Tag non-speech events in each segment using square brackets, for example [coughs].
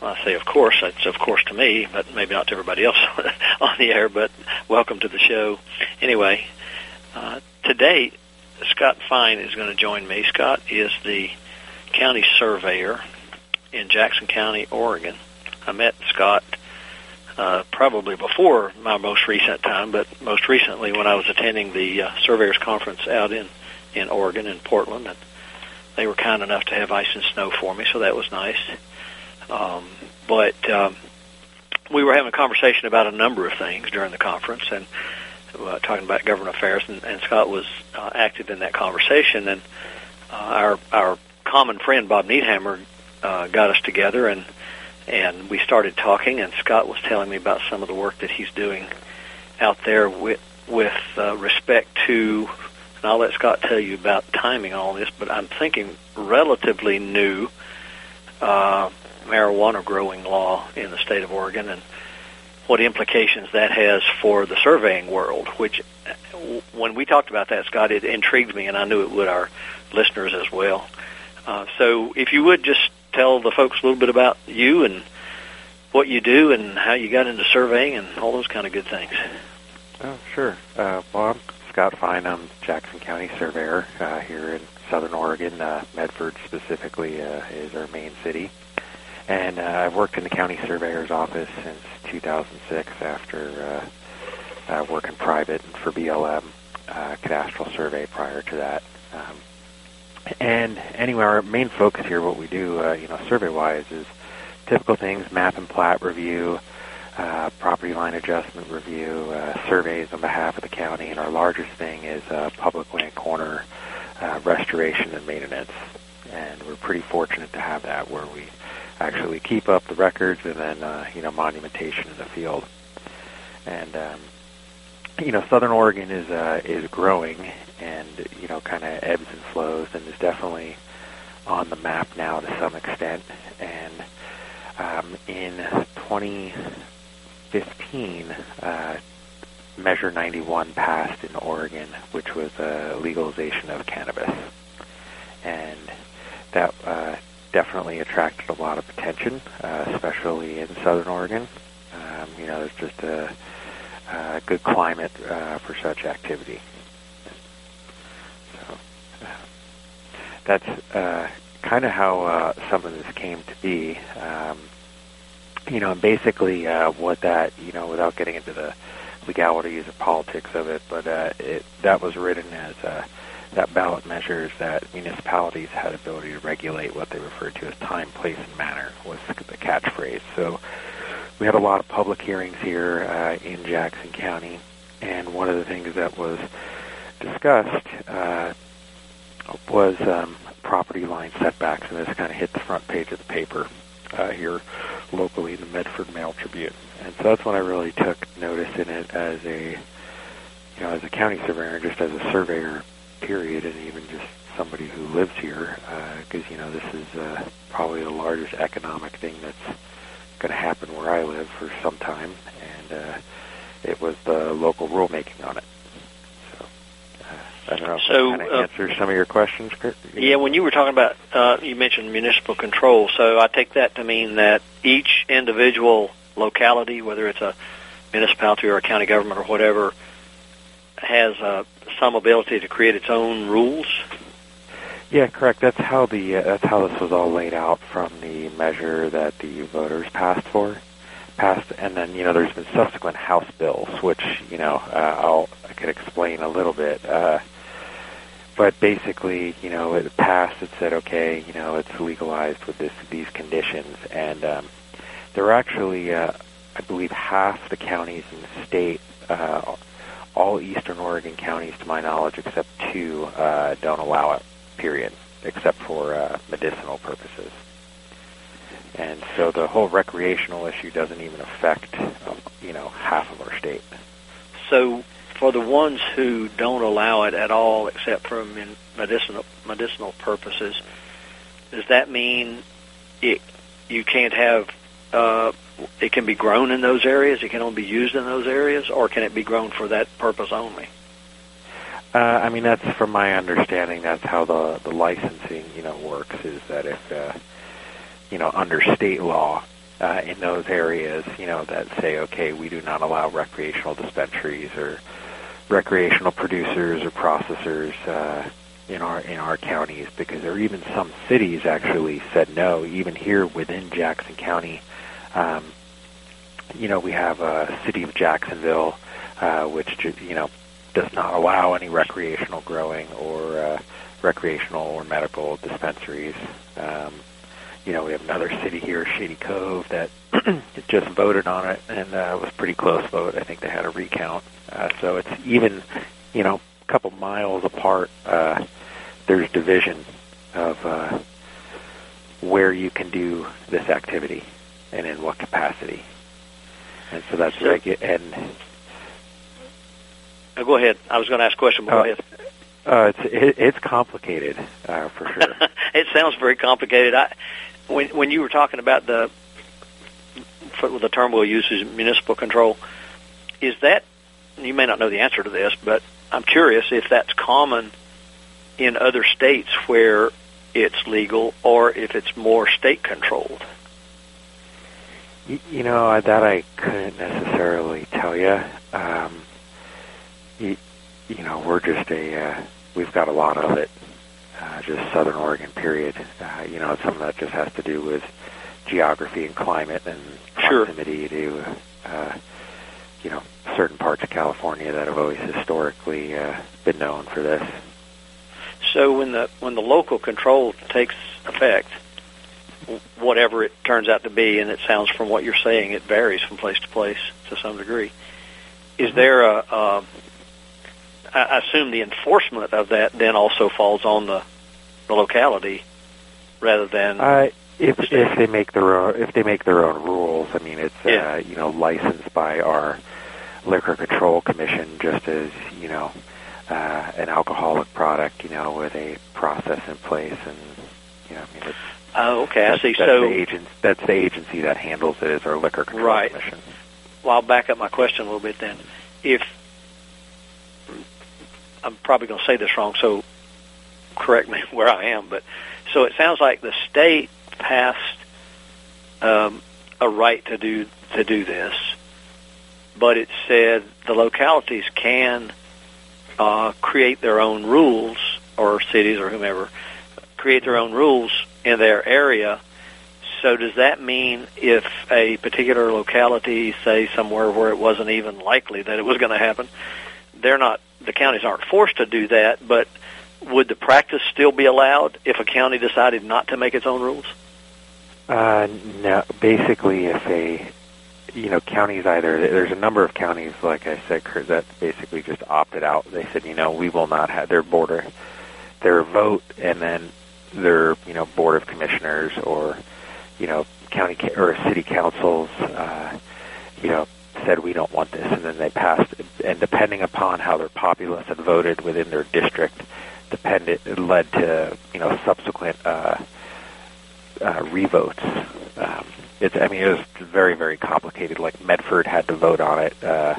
I say, of course. That's of course to me, but maybe not to everybody else [laughs] on the air. But welcome to the show. Anyway, uh, today Scott Fein is going to join me. Scott is the county surveyor in Jackson County, Oregon. I met Scott uh, probably before my most recent time, but most recently when I was attending the uh, surveyors conference out in in Oregon in Portland, and they were kind enough to have ice and snow for me, so that was nice. Um, but um, we were having a conversation about a number of things during the conference, and uh, talking about government affairs, and, and Scott was uh, active in that conversation. And uh, our our common friend Bob Needhammer uh, got us together, and and we started talking. And Scott was telling me about some of the work that he's doing out there with with uh, respect to. And I'll let Scott tell you about timing all this, but I'm thinking relatively new uh, marijuana growing law in the state of Oregon, and what implications that has for the surveying world. Which, when we talked about that, Scott, it intrigued me, and I knew it would our listeners as well. Uh, so, if you would just tell the folks a little bit about you and what you do and how you got into surveying and all those kind of good things. Oh, sure. Uh, well, I'm Scott Fein. I'm Jackson County surveyor uh, here in Southern Oregon. Uh, Medford specifically uh, is our main city. And uh, I've worked in the county surveyor's office since 2006 after uh, uh, working private for BLM uh, cadastral survey prior to that. Um, and anyway, our main focus here, what we do, uh, you know, survey-wise, is typical things: map and plat review, uh, property line adjustment review, uh, surveys on behalf of the county, and our largest thing is uh, public land corner uh, restoration and maintenance. And we're pretty fortunate to have that, where we actually keep up the records and then uh, you know monumentation in the field. And um, you know, Southern Oregon is uh, is growing and you know kind of ebbs and flows, and is definitely on the map now to some extent. And um, in 2015, uh, Measure 91 passed in Oregon, which was a legalization of cannabis, and that uh, definitely attracted a lot of attention, uh, especially in Southern Oregon. Um, you know, there's just a, a good climate uh, for such activity. So uh, that's uh, kind of how uh, some of this came to be. Um, you know, and basically uh, what that, you know, without getting into the legalities or politics of it, but uh, it, that was written as a that ballot measures that municipalities had ability to regulate what they referred to as time, place, and manner was the catchphrase. So we had a lot of public hearings here uh, in Jackson County, and one of the things that was discussed uh, was um, property line setbacks, and this kind of hit the front page of the paper uh, here locally in the Medford Mail Tribune. And so that's when I really took notice in it as a, you know, as a county surveyor, just as a surveyor period, and even just somebody who lives here, because uh, you know this is uh, probably the largest economic thing that's going to happen where I live for some time, and uh, it was the local rulemaking on it. So uh, I don't know if so, that kind uh, answers some of your questions. Curt? Yeah, when you were talking about, uh, you mentioned municipal control, so I take that to mean that each individual locality, whether it's a municipality or a county government or whatever, has uh, some ability to create its own rules. Yeah, correct. That's how the uh, that's how this was all laid out from the measure that the voters passed for, passed, and then you know there's been subsequent House bills, which you know uh, I'll I could explain a little bit. Uh, but basically, you know, it passed. It said, okay, you know, it's legalized with this these conditions, and um, there are actually, uh, I believe, half the counties in the state. Uh, all eastern Oregon counties, to my knowledge, except two, uh, don't allow it. Period, except for uh, medicinal purposes. And so the whole recreational issue doesn't even affect, um, you know, half of our state. So, for the ones who don't allow it at all, except for medicinal medicinal purposes, does that mean it you can't have uh, it can be grown in those areas? It can only be used in those areas, or can it be grown for that purpose only? Uh, I mean, that's from my understanding. That's how the the licensing, you know, works. Is that if uh, you know under state law, uh, in those areas, you know, that say, okay, we do not allow recreational dispensaries or recreational producers or processors uh, in our in our counties, because there are even some cities actually said no. Even here within Jackson County, um, you know, we have a city of Jacksonville, uh, which you know does not allow any recreational growing or uh, recreational or medical dispensaries. Um, you know, we have another city here, Shady Cove, that [clears throat] just voted on it, and uh, was pretty close vote. I think they had a recount. Uh, so it's even, you know, a couple miles apart. Uh, there's division of uh, where you can do this activity and in what capacity. And so that's So- regu- and Uh, go ahead. I was going to ask a question, but Oh. go ahead. uh, it's it, it's complicated uh, for sure. [laughs] it sounds very complicated. I, when when you were talking about the the term we'll use is municipal control, is that you may not know the answer to this, but I'm curious if that's common in other states where it's legal, or if it's more state controlled. Y- You know that I couldn't necessarily tell you. Um, you, you know, we're just a uh, we've got a lot of it. Uh, just Southern Oregon, period. Uh, you know, some of that just has to do with geography and climate and Sure. proximity to uh, you know certain parts of California that have always historically uh, been known for this. So when the when the local control takes effect, whatever it turns out to be, and it sounds from what you're saying, it varies from place to place to some degree. Is there a? Um, I assume the enforcement of that then also falls on the the locality rather than Uh, if if they make their own if they make their own rules, I mean it's Yeah. uh, you know licensed by our liquor control commission, just as you know uh, an alcoholic product, you know, with a process in place, and you know, I mean it's Oh, okay, I see. That's So the that's the agency that handles it is our liquor control Right. commission. well, I'll back up my question a little bit then. If I'm probably going to say this wrong, so correct me [laughs] where I am. But so it sounds like the state passed um, a right to do to do this, but it said the localities can uh, create their own rules, or cities or whomever create their own rules in their area. So does that mean if a particular locality, say somewhere where it wasn't even likely that it was going to happen, they're not the counties aren't forced to do that, but would the practice still be allowed if a county decided not to make its own rules? Uh, no, basically, if a you know counties either there's a number of counties like I said, Curt, that basically just opted out. They said, you know, we will not have their border, their vote, and then their you know board of commissioners or you know county ca- or city councils, uh, you know, said we don't want this, and then they passed. And depending upon how their populace had voted within their district, depended it led to you know subsequent. Uh, uh, revotes. Um, it's, I mean, it was very, very complicated. Like Medford had to vote on it uh,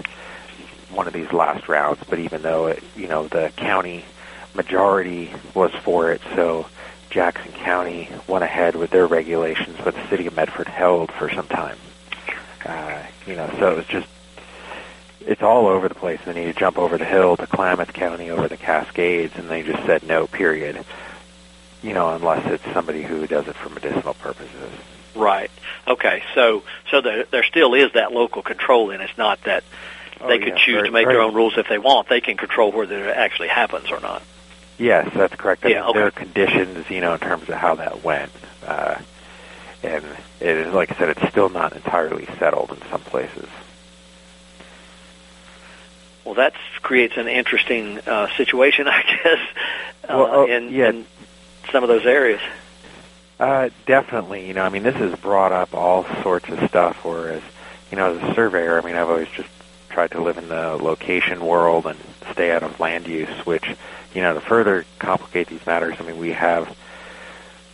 one of these last rounds, but even though it, you know the county majority was for it, so Jackson County went ahead with their regulations, but the city of Medford held for some time. Uh, you know, so it was just it's all over the place. They need to jump over the hill to Klamath County, over the Cascades, and they just said no. Period you know, unless it's somebody who does it for medicinal purposes. Right. Okay. So so there, there still is that local control, and it's not that Oh, they could yeah, choose very- to make very- their own rules if they want. They can control whether it actually happens or not. Yes, that's correct. I Yeah, mean, There are conditions, you know, in terms of how that went, uh, and it is like I said, it's still not entirely settled in some places. Well, that creates an interesting uh, situation, [laughs] I guess, uh, Well, oh, in, yeah. in some of those areas. Uh, definitely, you know, I mean, this has brought up all sorts of stuff. Whereas, you know, as a surveyor, I mean, I've always just tried to live in the location world and stay out of land use. Which, you know, to further complicate these matters, I mean, we have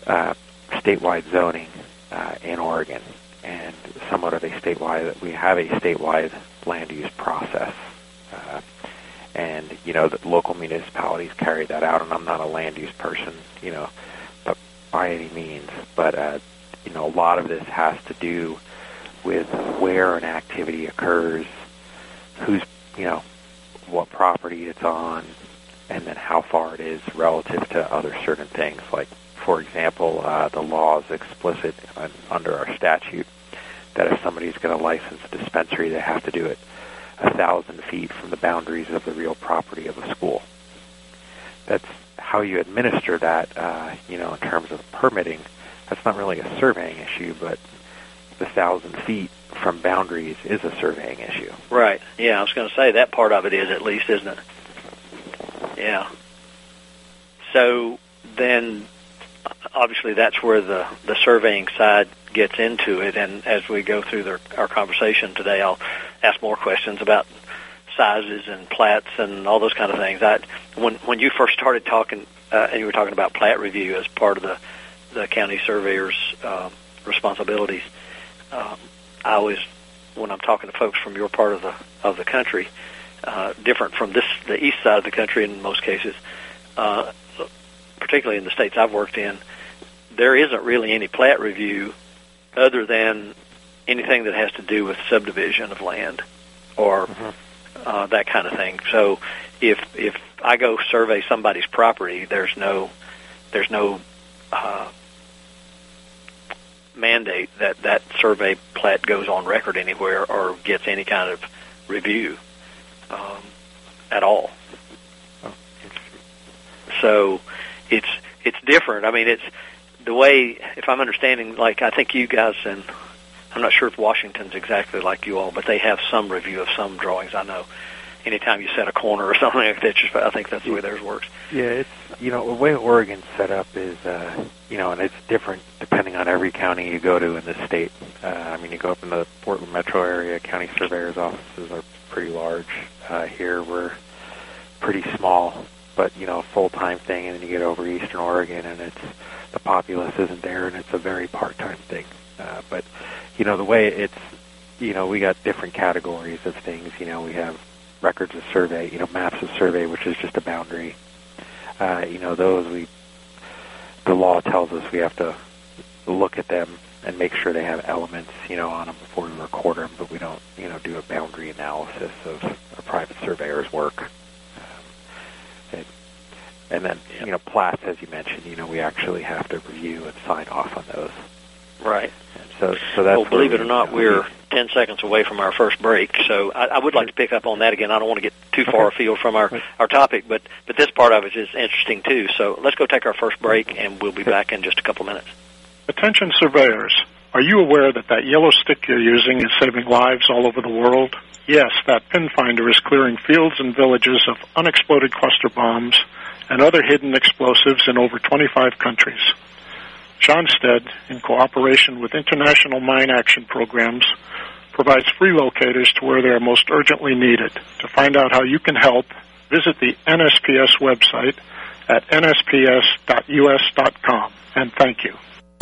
uh, statewide zoning uh, in Oregon, and somewhat of a statewide. We have a statewide land use process. Uh, and you know the local municipalities carry that out, and I'm not a land use person, you know, but by any means. But uh, you know, a lot of this has to do with where an activity occurs, who's, you know, what property it's on, and then how far it is relative to other certain things. Like, for example, uh, the law is explicit on, under our statute that if somebody's going to license a dispensary, they have to do it a thousand feet from the boundaries of the real property of a school. That's how you administer that, uh, you know, in terms of permitting. That's not really a surveying issue, but the thousand feet from boundaries is a surveying issue. Right. Yeah, I was going to say that part of it is at least, isn't it? Yeah. So then, obviously, that's where the the surveying side gets into it. And as we go through the, our conversation today, I'll ask more questions about sizes and plats and all those kind of things. I when when you first started talking, uh, and you were talking about plat review as part of the the county surveyor's uh, responsibilities. Um, I always, when I'm talking to folks from your part of the of the country, uh, different from this the east side of the country in most cases, uh, particularly in the states I've worked in, there isn't really any plat review other than anything that has to do with subdivision of land or mm-hmm. uh, that kind of thing. So if if I go survey somebody's property, there's no there's no uh, mandate that that survey plat goes on record anywhere or gets any kind of review um, at all. Oh, so it's it's different. I mean, it's the way, if I'm understanding, like I think you guys and I'm not sure if Washington's exactly like you all, but they have some review of some drawings. I know. Anytime you set a corner or [laughs] something like that, just I think that's the way theirs works. Yeah, it's you know the way Oregon's set up is uh, you know, and it's different depending on every county you go to in the state. Uh, I mean, you go up in the Portland metro area, county surveyors' offices are pretty large. Uh, here we're pretty small, but you know, full time thing, and then you get over Eastern Oregon, and it's the populace isn't there, and it's a very part-time thing. Uh, but you know, the way it's, you know, we got different categories of things. You know, we have records of survey, you know, maps of survey, which is just a boundary. Uh, you know, those we, the law tells us we have to look at them and make sure they have elements, you know, on them before we record them, but we don't, you know, do a boundary analysis of a private surveyor's work. Um, and then, you know, plats, as you mentioned, you know, we actually have to review and sign off on those. Right. And so, so that's. Well, believe it or not, we're ten seconds away from our first break. So I, I would like to pick up on that again. I don't want to get too far afield from our our topic, but but this part of it is interesting too. So let's go take our first break, and we'll be back in just a couple minutes. Attention, surveyors. Are you aware that that yellow stick you're using is saving lives all over the world? Yes, that pin finder is clearing fields and villages of unexploded cluster bombs and other hidden explosives in over 25 countries. Schonstedt, in cooperation with international mine action programs, provides free locators to where they are most urgently needed. To find out how you can help, visit the NSPS website at nsps.us.com. And thank you.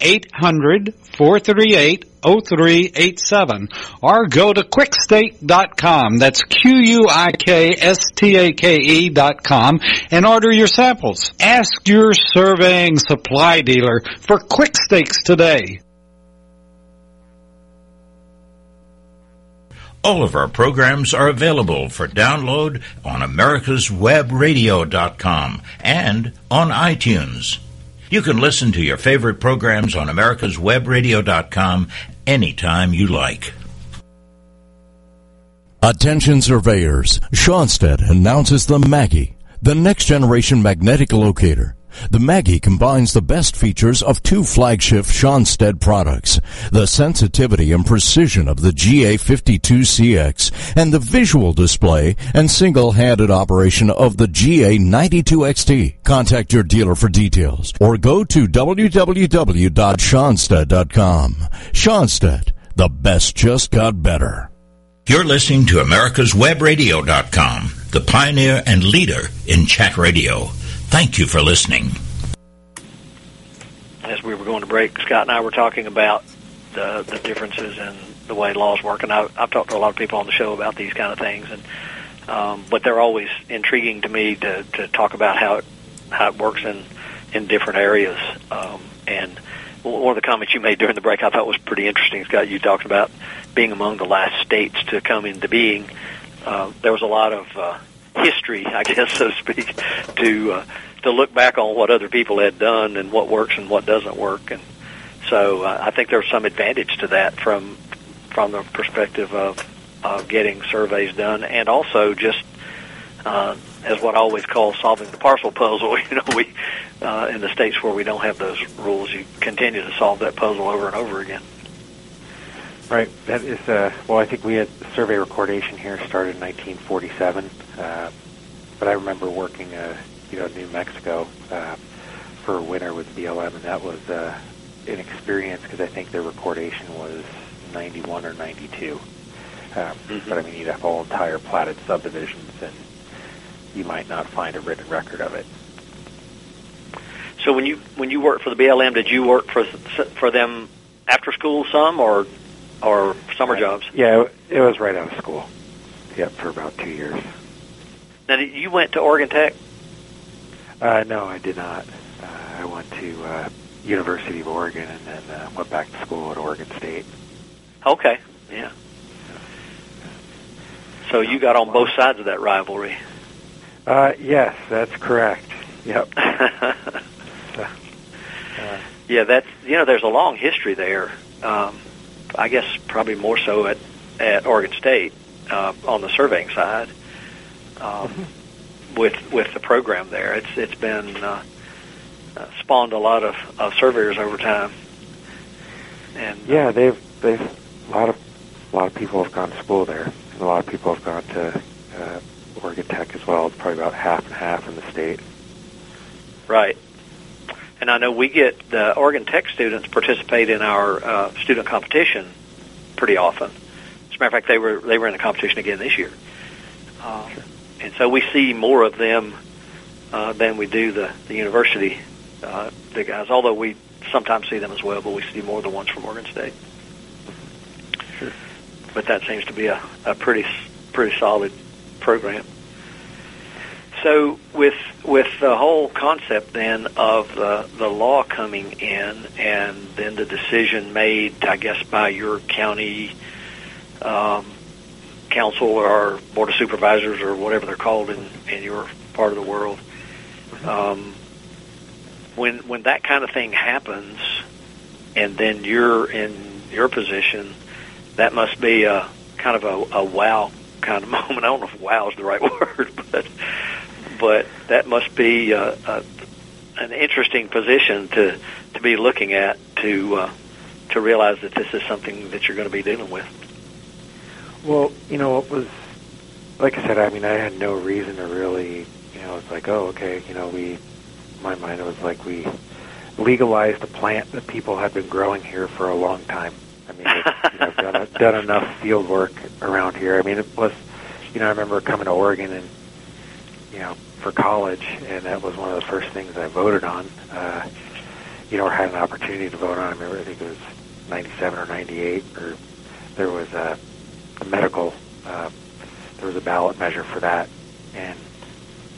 800 438 0387 or go to quikstake.com. That's Q-U-I-K-S-T-A-K-E dot com and order your samples. Ask your surveying supply dealer for quick stakes today. All of our programs are available for download on americaswebradio.com and on iTunes. You can listen to your favorite programs on americaswebradio.com anytime you like. Attention surveyors, Schonstedt announces the Maggie, the next generation magnetic locator the Maggie combines the best features of two flagship Schonstedt products, the sensitivity and precision of the GA52CX and the visual display and single-handed operation of the GA92XT. Contact your dealer for details or go to www.schonstedt.com. Schonstedt, the best just got better. You're listening to americaswebradio.com, the pioneer and leader in chat radio. Thank you for listening. as we were going to break, Scott and I were talking about the the differences in the way laws work, and I've, I've talked to a lot of people on the show about these kind of things, and um, but they're always intriguing to me to to talk about how it how it works in in different areas. Um, and one of the comments you made during the break I thought was pretty interesting, Scott. You talked about being among the last states to come into being. Uh, there was a lot of uh, history, I guess, so to speak, to uh, to look back on what other people had done and what works and what doesn't work. And so uh, I think there's some advantage to that from from the perspective of of getting surveys done, and also just uh, as what I always call solving the parcel puzzle. [laughs] You know, we uh, in the states where we don't have those rules, you continue to solve that puzzle over and over again. Right. That is. Uh, well, I think we had survey recordation here started in 1947, uh, but I remember working, uh, you know, New Mexico uh, for a winter with BLM, and that was uh, an experience because I think their recordation was 91 or 92. Um, mm-hmm. But I mean, you'd have all entire platted subdivisions, and you might not find a written record of it. So when you when you worked for the BLM, did you work for for them after school some or or summer uh, jobs? Yeah, it was right out of school. Yep, for about two years. Now, you went to Oregon Tech? Uh, no, I did not. Uh, I went to uh, University of Oregon and then uh, went back to school at Oregon State. Okay, yeah. So you got on both sides of that rivalry. Uh, yes, that's correct. Yep. [laughs] so, uh, yeah, that's you know, there's a long history there. Um, I guess probably more so at at Oregon State uh, on the surveying side. Um, mm-hmm. with with the program there, it's it's been uh, uh, spawned a lot of, of surveyors over time. And uh, yeah, they've they've a lot of a lot of people have gone to school there, and a lot of people have gone to uh, Oregon Tech as well. It's probably about half and half in the state. Right. And I know we get the Oregon Tech students participate in our uh, student competition pretty often. As a matter of fact, they were they were in the competition again this year, uh, sure. and so we see more of them uh, than we do the the university uh, the guys. Although we sometimes see them as well, but we see more of the ones from Oregon State. Sure. But that seems to be a, a pretty pretty solid program. So with with the whole concept then of the the law coming in and then the decision made, I guess, by your county um, council or board of supervisors or whatever they're called in in your part of the world. Um, when when that kind of thing happens, and then you're in your position, that must be a kind of a, a wow kind of [laughs] moment. I don't know if "wow" is the right [laughs] word, but but that must be uh, uh, an interesting position to to be looking at to uh, to realize that this is something that you're going to be dealing with. Well, you know, it was like I said. I mean, I had no reason to really, you know, it's like, oh, okay, you know, we. My mind was like we legalized a plant that people had been growing here for a long time. I mean, it's, you know, done, done enough field work around here. I mean, it was, you know, I remember coming to Oregon and, you know, for college, and that was one of the first things I voted on. Uh, you know, or had an opportunity to vote on. I remember, I think it was '97 or '98, or there was a, a medical, uh, there was a ballot measure for that, and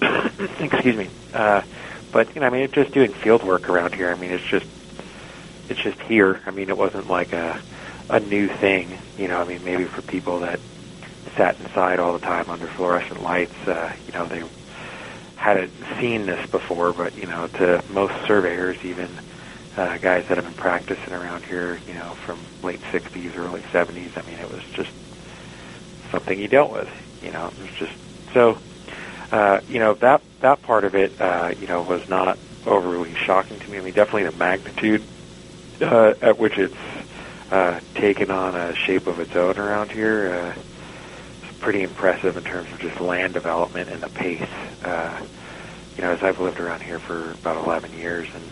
[coughs] excuse me. Uh, but you know, I mean, just doing field work around here. I mean, it's just, it's just here. I mean, it wasn't like a a new thing. You know, I mean, maybe for people that sat inside all the time under fluorescent lights, uh, you know, they hadn't seen this before. But you know, to most surveyors, even uh, guys that have been practicing around here, you know, from late '60s, early '70s, I mean, it was just something you dealt with. You know, it was just so. Uh, you know that that part of it, uh, you know, was not overly shocking to me. I mean, definitely the magnitude uh, at which it's uh, taken on a shape of its own around here. Uh, pretty impressive in terms of just land development and the pace. Uh, you know, as I've lived around here for about 11 years, and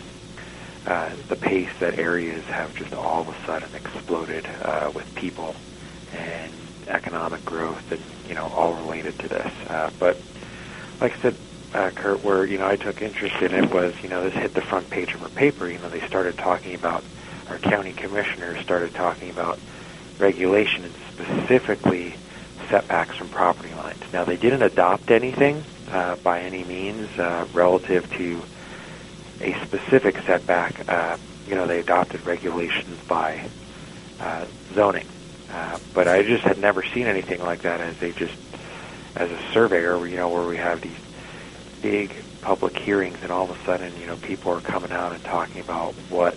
uh, the pace that areas have just all of a sudden exploded uh, with people and economic growth, and you know, all related to this. Uh, but like I said, uh, Curt, where you know I took interest in it was you know this hit the front page of our paper. You know they started talking about our county commissioners started talking about regulation and specifically setbacks from property lines. Now they didn't adopt anything uh, by any means uh, relative to a specific setback. Uh, you know they adopted regulations by uh, zoning, uh, but I just had never seen anything like that as they just as a surveyor, you know, where we have these big public hearings, and all of a sudden, you know, people are coming out and talking about what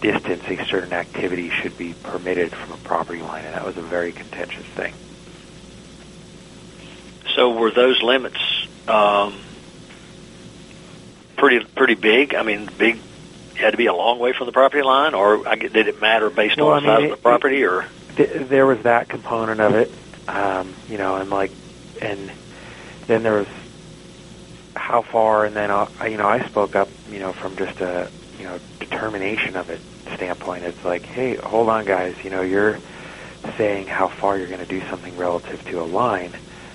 distance a certain activity should be permitted from a property line, and that was a very contentious thing. So were those limits um, pretty pretty big? I mean, big had to be a long way from the property line, or did it matter based well, on the I size mean, of the property, or th- there was that component of it, um, you know, and like, and then there was how far, and then uh, you know, I spoke up, you know, from just a you know determination of it standpoint. It's like, hey, hold on, guys, you know, you're saying how far you're going to do something relative to a line.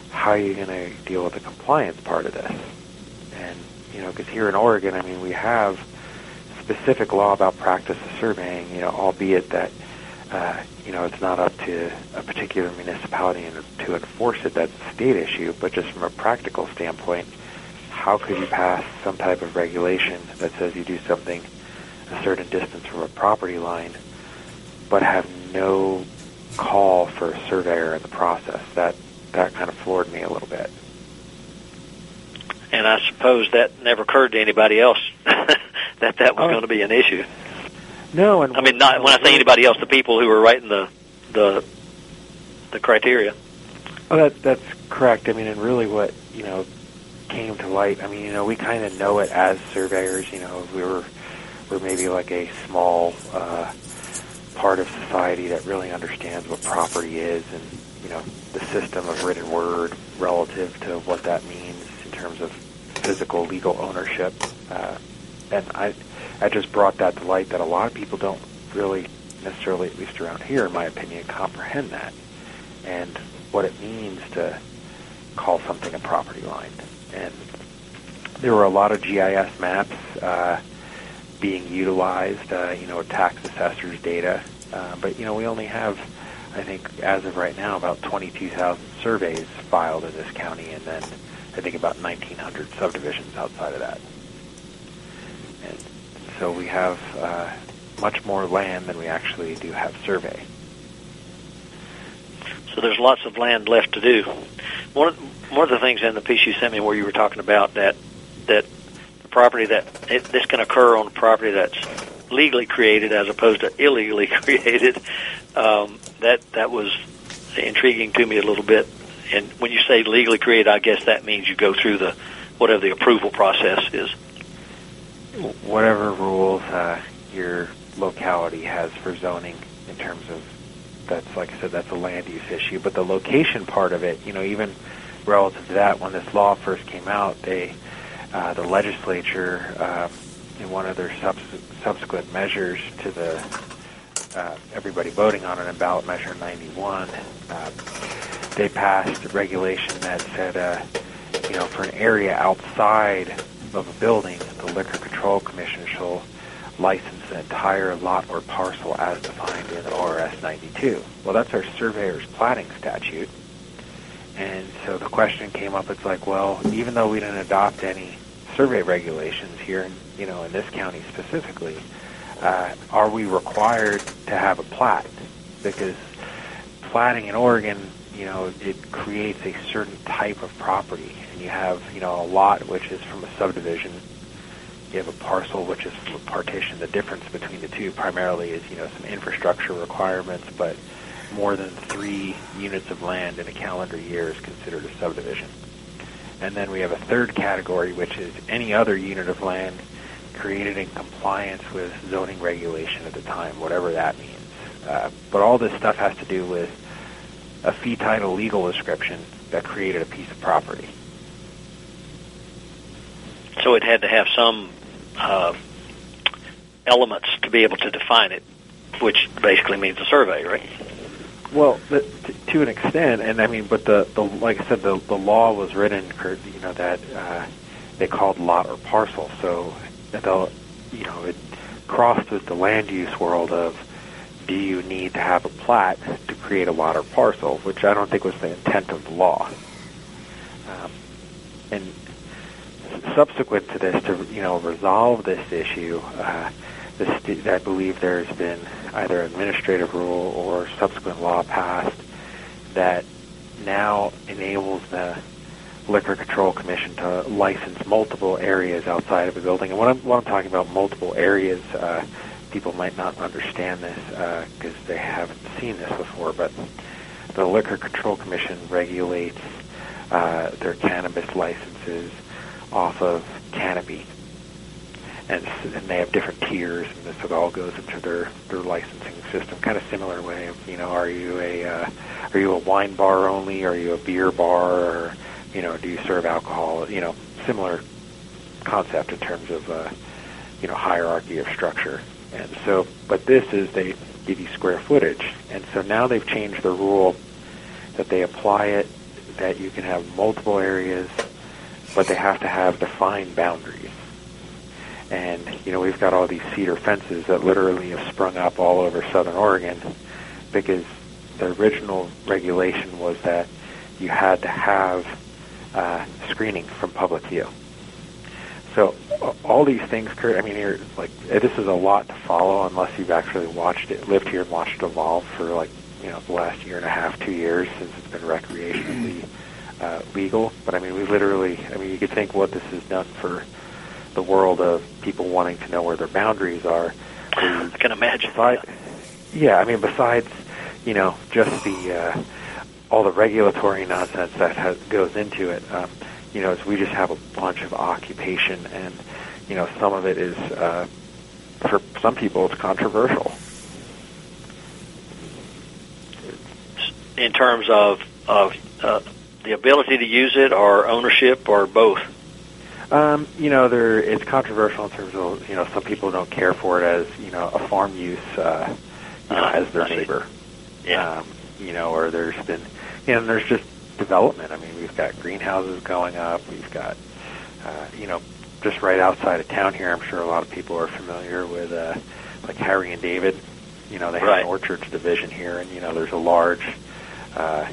How are you going to deal with the compliance part of this? And you know, because here in Oregon, I mean, we have specific law about practice of surveying, you know, albeit that, uh, you know, it's not up to a particular municipality to enforce it, that's a state issue, but just from a practical standpoint, how could you pass some type of regulation that says you do something a certain distance from a property line, but have no call for a surveyor in the process? That, that kind of floored me a little bit. And I suppose that never occurred to anybody else [laughs] that that was Oh. going to be an issue. No, and I mean, not when I say anybody else, the people who were writing the the the criteria. Oh, that that's correct. I mean, and really, what you know came to light. I mean, you know, we kind of know it as surveyors. You know, we were we're maybe like a small uh, part of society that really understands what property is, and you know, the system of written word relative to what that means in terms of physical legal ownership. Uh, and I, I just brought that to light that a lot of people don't really necessarily, at least around here, in my opinion, comprehend that and what it means to call something a property line. And there were a lot of GIS maps uh, being utilized, uh, you know, tax assessors data. Uh, but, you know, we only have, I think, as of right now, about 22,000 surveys filed in this county, and then I think about 1,900 subdivisions outside of that. And so we have uh, much more land than we actually do have survey. So there's lots of land left to do. One of, one of the things in the piece you sent me where you were talking about that that property that it, this can occur on property that's legally created as opposed to illegally [laughs] created. Um, that that was intriguing to me a little bit. And when you say legally created, I guess that means you go through the whatever the approval process is. whatever rules uh, your locality has for zoning in terms of that's like I said that's a land use issue but the location part of it you know even relative to that when this law first came out they uh, the legislature uh, in one of their subs- subsequent measures to the uh, everybody voting on it in ballot measure 91 uh, they passed a regulation that said uh, you know for an area outside of a building, the Liquor Control Commission shall license an entire lot or parcel as defined in ORS 92. Well, that's our surveyor's platting statute. And so the question came up, it's like, well, even though we didn't adopt any survey regulations here, you know, in this county specifically, uh, are we required to have a plat? Because platting in Oregon, you know, it creates a certain type of property. And you have, you know, a lot which is from a subdivision. You have a parcel which is from a partition. The difference between the two primarily is, you know, some infrastructure requirements, but more than three units of land in a calendar year is considered a subdivision. And then we have a third category, which is any other unit of land created in compliance with zoning regulation at the time, whatever that means. Uh, but all this stuff has to do with a fee title legal description that created a piece of property. So it had to have some uh, elements to be able to define it, which basically means a survey, right? Well, the, to, to an extent, and I mean, but the, the like I said, the the law was written, you know, that uh, they called lot or parcel. So, the you know, it crossed with the land use world of do you need to have a plat to create a lot or parcel, which I don't think was the intent of the law. Um, and subsequent to this, to you know resolve this issue, uh, this, I believe there's been either administrative rule or subsequent law passed that now enables the Liquor Control Commission to license multiple areas outside of a building. And what I'm, I'm talking about, multiple areas, uh, people might not understand this because uh, they haven't seen this before, but the Liquor Control Commission regulates uh, their cannabis licenses off of canopy. And, and they have different tiers, and this it all goes into their, their licensing system. Kind of similar way of, you know, are you a uh, are you a wine bar only? Are you a beer bar? Or you know, do you serve alcohol? You know, similar concept in terms of uh, you know hierarchy of structure. And so, but this is they give you square footage, and so now they've changed the rule that they apply it that you can have multiple areas, but they have to have defined boundaries. And you know, we've got all these cedar fences that literally have sprung up all over southern Oregon because the original regulation was that you had to have uh, screening from public view. So all these things, Curt. I mean, you're like this is a lot to follow unless you've actually watched it, lived here, and watched it evolve for like you know the last year and a half, two years since it's been recreationally uh, legal. But I mean, we literally. I mean, you could think what this has done for the world of people wanting to know where their boundaries are. I can imagine. Besides, yeah, I mean, besides you know just the uh, all the regulatory nonsense that has, goes into it. Um, you know, is we just have a bunch of occupation, and you know, some of it is uh, for some people it's controversial. In terms of of uh, the ability to use it, or ownership, or both. Um, you know, there it's controversial in terms of you know some people don't care for it as you know a farm use, uh, you know, as their neighbor. Yeah. Um, you know, or there's been, you know, there's just development. I mean, we've got greenhouses going up. We've got, uh, you know, just right outside of town here. I'm sure a lot of people are familiar with, uh, like Harry and David. You know, they have right. an orchards division here, and you know, there's a large, uh,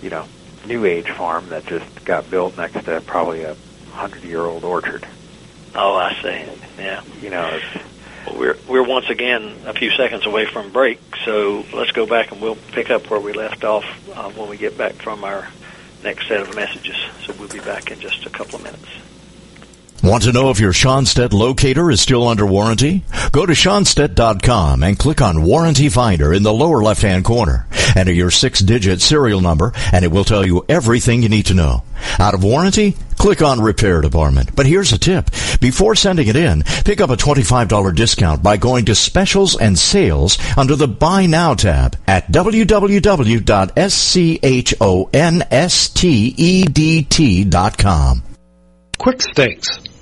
you know, new age farm that just got built next to probably a hundred year old orchard. Oh, I see. Yeah. You know, it's, well, we're we're once again a few seconds away from break, so let's go back and we'll pick up where we left off uh, when we get back from our next set of messages. So we'll be back in just a couple of minutes. Want to know if your Schonstedt locator is still under warranty? Go to Schonstedt.com and click on Warranty Finder in the lower left-hand corner. Enter your six-digit serial number and it will tell you everything you need to know. Out of warranty? Click on Repair Department. But here's a tip. Before sending it in, pick up a $25 discount by going to Specials and Sales under the Buy Now tab at www.schonstedt.com. Quick Stakes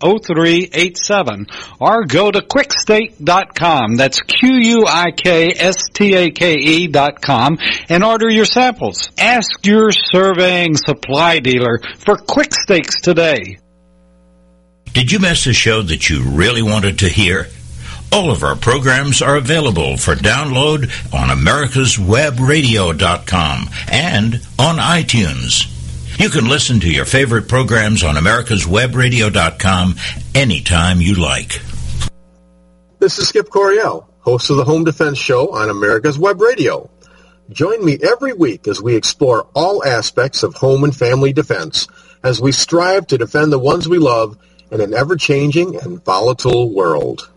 800-438-0387 or go to quikstake.com. That's Q-U-I-K-S-T-A-K-E dot com and order your samples. Ask your surveying supply dealer for quick stakes today. Did you miss a show that you really wanted to hear? All of our programs are available for download on americaswebradio.com and on iTunes. You can listen to your favorite programs on americaswebradio.com anytime you like. This is Skip Coryell, host of the Home Defense Show on America's Web Radio. Join me every week as we explore all aspects of home and family defense as we strive to defend the ones we love in an ever-changing and volatile world.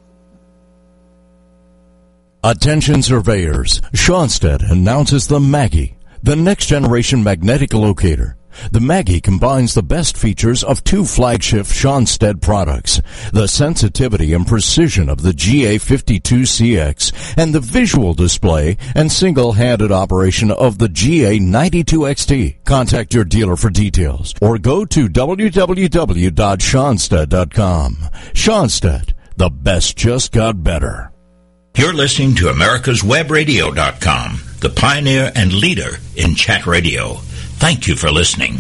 Attention surveyors, Schonstedt announces the Maggie, the next generation magnetic locator. The Maggie combines the best features of two flagship Schonstedt products, the sensitivity and precision of the GA52CX and the visual display and single-handed operation of the GA92XT. Contact your dealer for details or go to www.schonstedt.com. Schonstedt, the best just got better. You're listening to America'sWebRadio.com, the pioneer and leader in chat radio. Thank you for listening.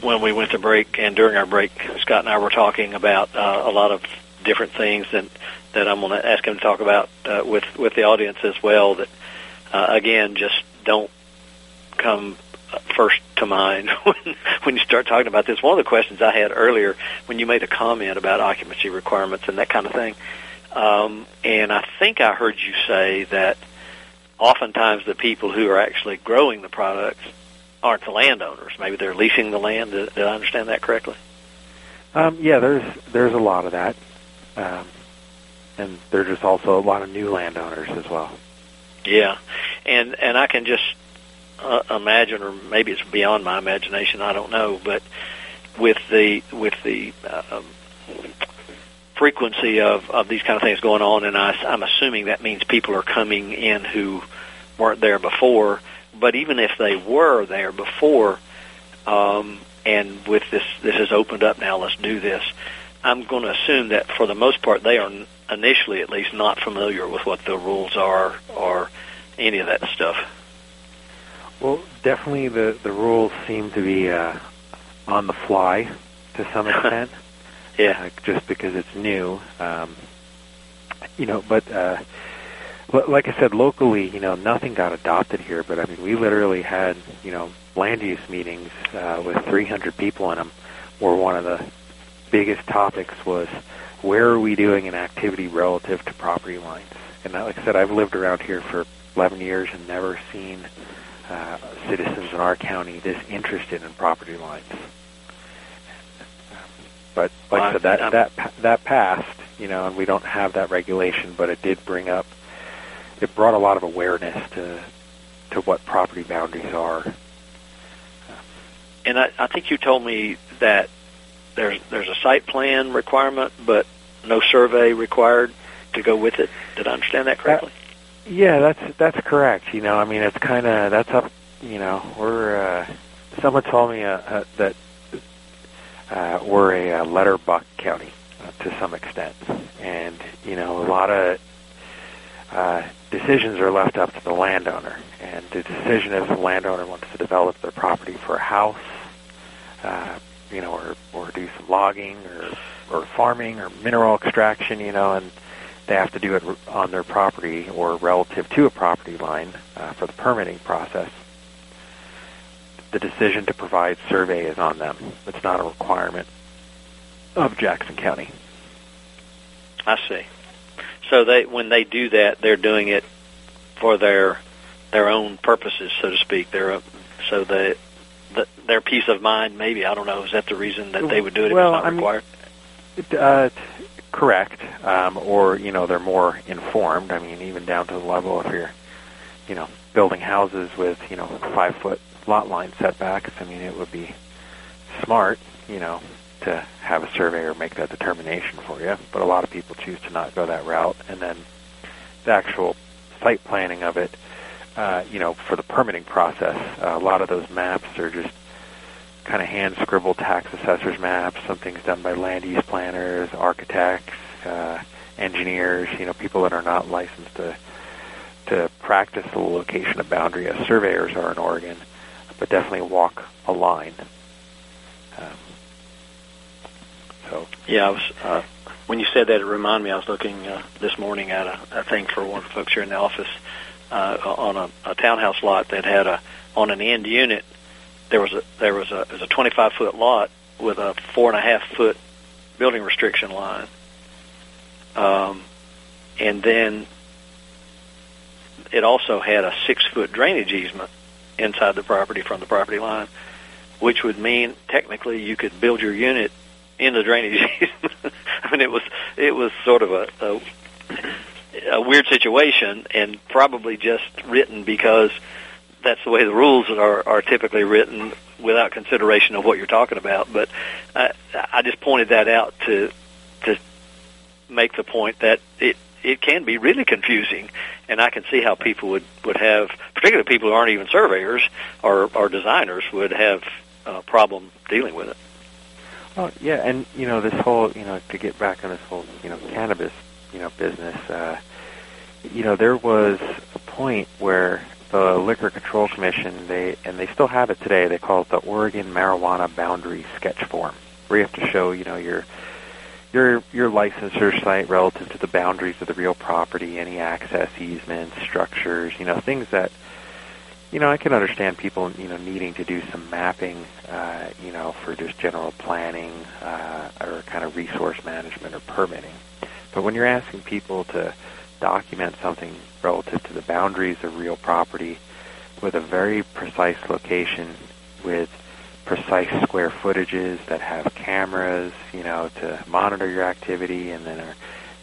When we went to break and during our break, Scott and I were talking about uh, a lot of different things that that I'm going to ask him to talk about uh, with with the audience as well. That uh, again, just don't come first to mind [laughs] when when you start talking about this. One of the questions I had earlier when you made a comment about occupancy requirements and that kind of thing, um, and I think I heard you say that oftentimes the people who are actually growing the products aren't the landowners. Maybe they're leasing the land. Did, did I understand that correctly? Um, yeah, there's there's a lot of that, um, and there's just also a lot of new landowners as well. Yeah, and and I can just uh, imagine, or maybe it's beyond my imagination. I don't know, but with the with the uh, frequency of of these kind of things going on, and I, I'm assuming that means people are coming in who weren't there before. But even if they were there before, um, and with this this has opened up now, let's do this. I'm going to assume that for the most part they are initially at least not familiar with what the rules are or any of that stuff. Well, definitely the the rules seem to be uh, on the fly to some [laughs] extent. Yeah, just because it's new. Um, you know, but uh, like I said, locally, you know, nothing got adopted here. But I mean, we literally had you know land use meetings uh, with 300 people in them, where one of the biggest topics was where are we doing an activity relative to property lines. And like I said, I've lived around here for 11 years and never seen uh, citizens in our county this interested in property lines. But like I said, that that that passed, you know, and we don't have that regulation, but it did bring up, it brought a lot of awareness to to what property boundaries are. And I, I think you told me that there's there's a site plan requirement, but no survey required to go with it. Did I understand that correctly? That, yeah, that's that's correct. You know, I mean, it's kind of that's up. You know, we're uh, someone told me uh, uh, that uh, we're a, a letterbuck county uh, to some extent, and you know, a lot of uh, decisions are left up to the landowner, and the decision if the landowner wants to develop their property for a house, uh, you know, or or do some logging or or farming or mineral extraction, you know, and they have to do it on their property or relative to a property line uh, for the permitting process. The decision to provide survey is on them. It's not a requirement of Jackson County. I see. So they when they do that, they're doing it for their their own purposes, so to speak. They're so that the, their peace of mind, maybe I don't know. Is that the reason that they would do it well, if it's not I mean, required? Uh, correct. Um, or you know they're more informed. I mean, even down to the level if you're, you know, building houses with you know five foot lot line setbacks. I mean, it would be smart, you know, to have a surveyor make that determination for you. But a lot of people choose to not go that route, and then the actual site planning of it, uh, you know, for the permitting process, uh, a lot of those maps are just kind of hand scribbled tax assessors maps. Some things done by land use planners, architects, uh, engineers. You know, people that are not licensed to to practice the location of boundary as surveyors are in Oregon, but definitely walk a line. Um, so yeah, I was. Uh, when you said that, it reminded me. I was looking uh, this morning at a, a thing for one of the folks here in the office uh, on a, a townhouse lot that had a on an end unit. There was a there was a it was a 25 foot lot with a four and a half foot building restriction line, um, and then it also had a six foot drainage easement inside the property from the property line, which would mean technically you could build your unit in the drainage. [laughs] I mean, it was it was sort of a, a a weird situation, and probably just written because that's the way the rules are are typically written without consideration of what you're talking about. But I, I just pointed that out to to make the point that it it can be really confusing, and I can see how people would would have, particularly people who aren't even surveyors or or designers, would have a problem dealing with it. Well, yeah, and you know this whole you know to get back on this whole you know cannabis you know business. Uh, you know there was a point where the Liquor Control Commission they and they still have it today. They call it the Oregon Marijuana Boundary Sketch Form, where you have to show you know your your your licensure site relative to the boundaries of the real property, any access easements, structures, you know things that you know, I can understand people, you know, needing to do some mapping, uh, you know, for just general planning uh, or kind of resource management or permitting. But when you're asking people to document something relative to the boundaries of real property with a very precise location, with precise square footages that have cameras, you know, to monitor your activity, and then, are,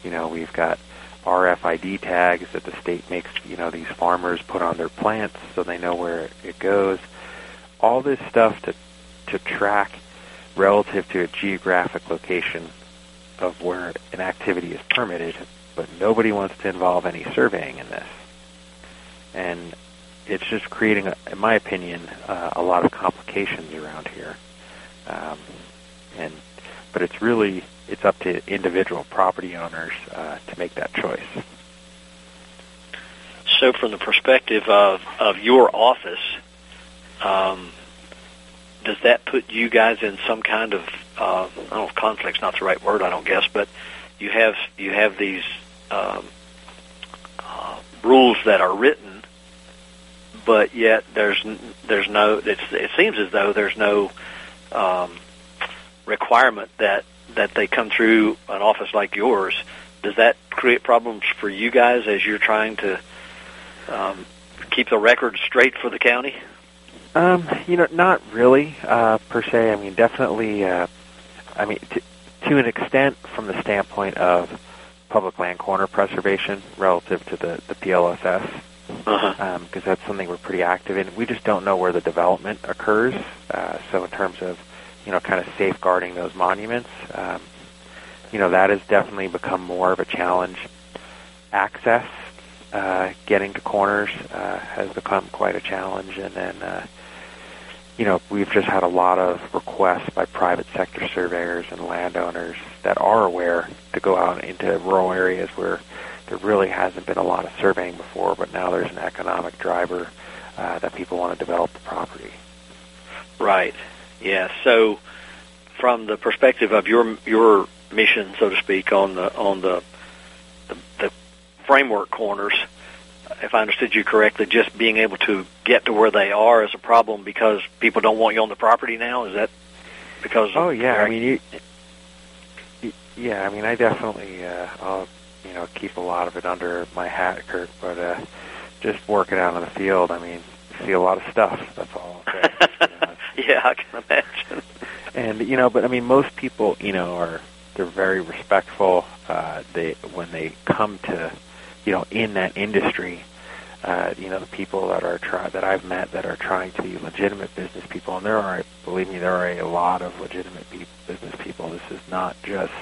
you know, we've got RFID tags that the state makes, you know, these farmers put on their plants so they know where it goes. All this stuff to to track relative to a geographic location of where an activity is permitted, but nobody wants to involve any surveying in this. And it's just creating, in my opinion, uh, a lot of complications around here. Um, and but it's really it's up to individual property owners uh, to make that choice. So, from the perspective of of your office, um, does that put you guys in some kind of uh, I don't know if conflict's not the right word, I don't guess, but you have you have these um, uh, rules that are written, but yet there's there's no it's, it seems as though there's no um, requirement that that they come through an office like yours, does that create problems for you guys as you're trying to um, keep the record straight for the county? Um, you know, not really uh, per se. I mean, definitely. Uh, I mean, to, to an extent, from the standpoint of public land corner preservation relative to the the PLSS, because uh-huh. um, that's something we're pretty active in. We just don't know where the development occurs. Uh, so, in terms of you know, kind of safeguarding those monuments. Um, you know, that has definitely become more of a challenge. Access, uh, getting to corners, uh, has become quite a challenge. And then, uh, you know, we've just had a lot of requests by private sector surveyors and landowners that are aware to go out into rural areas where there really hasn't been a lot of surveying before, but now there's an economic driver uh, that people want to develop the property. Right. Yeah. So, from the perspective of your your mission, so to speak, on the on the the, the framework corners, if I understood you correctly, just being able to get to where they are is a problem because people don't want you on the property now. Is that because? Oh yeah, I mean, you, yeah, I mean, I definitely, uh, I'll, know, keep a lot of it under my hat, Curt. But uh, just working out in the field, I mean, see a lot of stuff. That's all. [laughs] yeah, I can imagine. And you know, but I mean, most people, you know, are they're very respectful. Uh, they when they come to, you know, in that industry, uh, you know, the people that are try that I've met that are trying to be legitimate business people, and there are, believe me, there are a lot of legitimate pe- business people. This is not just,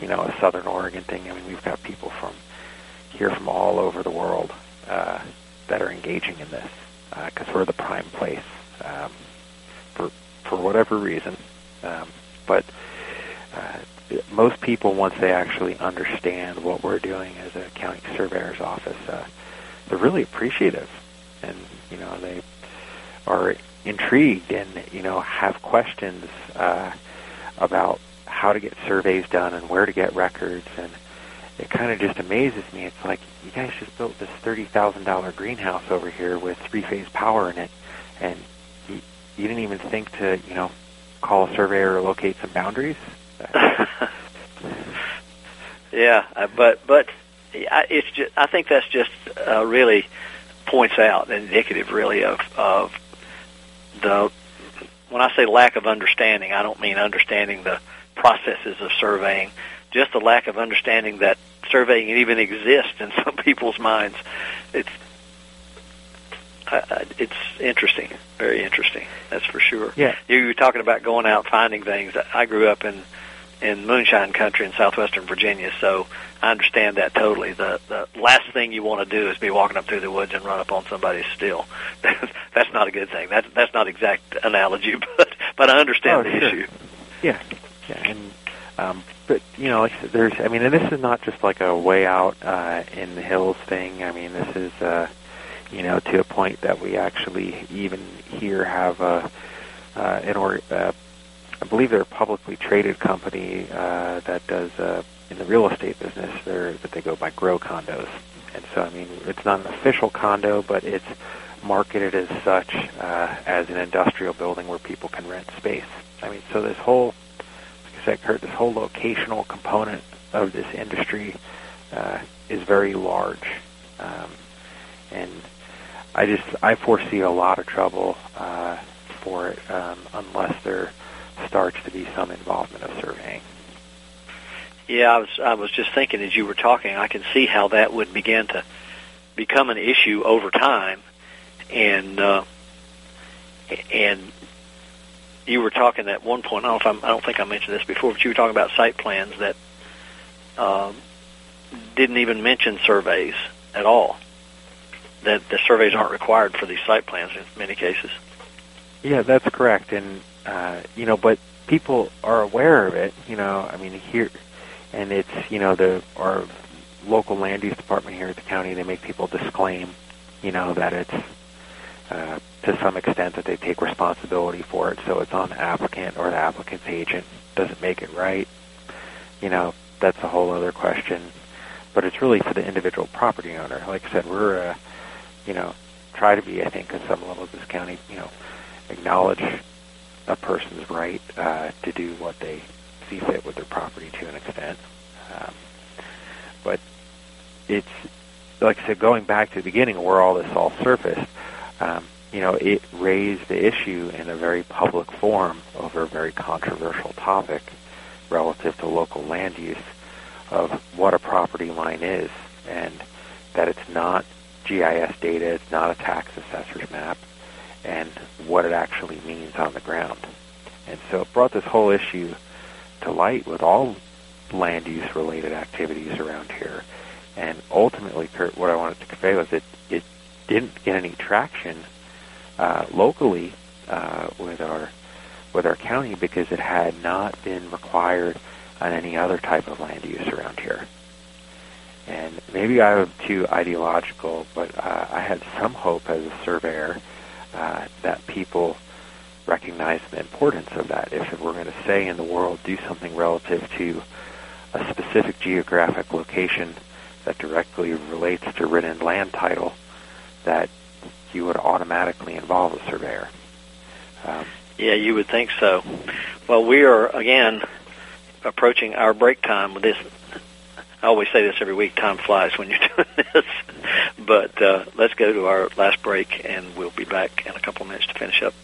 you know, a Southern Oregon thing. I mean, we've got people from here from all over the world uh, that are engaging in this because uh, we're the prime place. Um, for for whatever reason. Um, but uh, most people, once they actually understand what we're doing as a county surveyor's office, uh, they're really appreciative, and you know they are intrigued and you know have questions uh, about how to get surveys done and where to get records and it kind of just amazes me. It's like you guys just built this thirty thousand dollar greenhouse over here with three phase power in it, and you didn't even think to, you know, call a surveyor or locate some boundaries? [laughs] yeah, uh, but but it's just I think that's just uh, really points out indicative really of of the when I say lack of understanding, I don't mean understanding the processes of surveying, just the lack of understanding that surveying even exists in [laughs] some people's minds. It's uh, it's interesting, very interesting. That's for sure. Yeah. You were talking about going out finding things. I grew up in in moonshine country in southwestern Virginia, so I understand that totally. The the last thing you want to do is be walking up through the woods and run up on somebody's still. [laughs] that's not a good thing. That that's not exact analogy, [laughs] but but I understand oh, the sure. issue. Yeah, and um, but you know, like there's. I mean, and this is not just like a way out uh, in the hills thing. I mean, this is. Uh, you know, to a point that we actually even here have a, uh, an or, uh, I believe they're a publicly traded company uh, that does uh, in the real estate business. They're but they go by grow condos, and so I mean it's not an official condo, but it's marketed as such uh, as an industrial building where people can rent space. I mean, so this whole, I this whole locational component of this industry uh, is very large, um, and I just I foresee a lot of trouble uh, for it um, unless there starts to be some involvement of surveying. Yeah, I was I was just thinking as you were talking, I can see how that would begin to become an issue over time, and uh, and you were talking at one point. I don't, know if I'm, I don't think I mentioned this before, but you were talking about site plans that um, didn't even mention surveys at all that the surveys aren't required for these site plans in many cases. Yeah, that's correct, and uh, you know, but people are aware of it. You know, I mean, here, and it's you know the our local land use department here at the county. They make people disclaim, you know, that it's uh, to some extent that they take responsibility for it. So it's on the applicant or the applicant's agent doesn't make it right. You know, that's a whole other question. But it's really for the individual property owner. Like I said, we're uh, you know, try to be, I think, at some level this county, you know, acknowledge a person's right uh, to do what they see fit with their property to an extent. Um, but it's, like I said, going back to the beginning where all this all surfaced, um, you know, it raised the issue in a very public forum over a very controversial topic relative to local land use of what a property line is and that it's not GIS data, it's not a tax assessor's map, and what it actually means on the ground. And so it brought this whole issue to light with all land use related activities around here. And ultimately, Curt, what I wanted to convey was that it didn't get any traction uh, locally uh, with our with our county because it had not been required on any other type of land use around here. And maybe I was too ideological, but uh, I had some hope as a surveyor uh, that people recognize the importance of that. If we're going to say in the world, do something relative to a specific geographic location that directly relates to written land title, that you would automatically involve a surveyor. Um, yeah, you would think so. Well, we are again approaching our break time with this I always say this every week. Time flies when you're [laughs] doing this. But uh, let's go to our last break, and we'll be back in a couple minutes to finish up.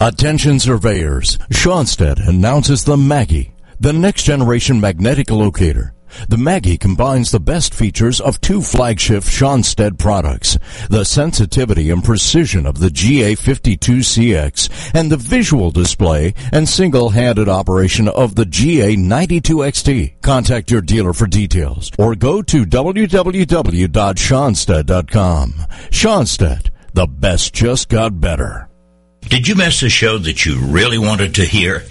Attention surveyors. Schonstedt announces the Maggie, the next generation magnetic locator. The Maggie combines the best features of two flagship Schonstedt products, the sensitivity and precision of the GA52CX and the visual display and single-handed operation of the GA92XT. Contact your dealer for details or go to www.schonstedt.com. Schonstedt, the best just got better. Did you miss a show that you really wanted to hear?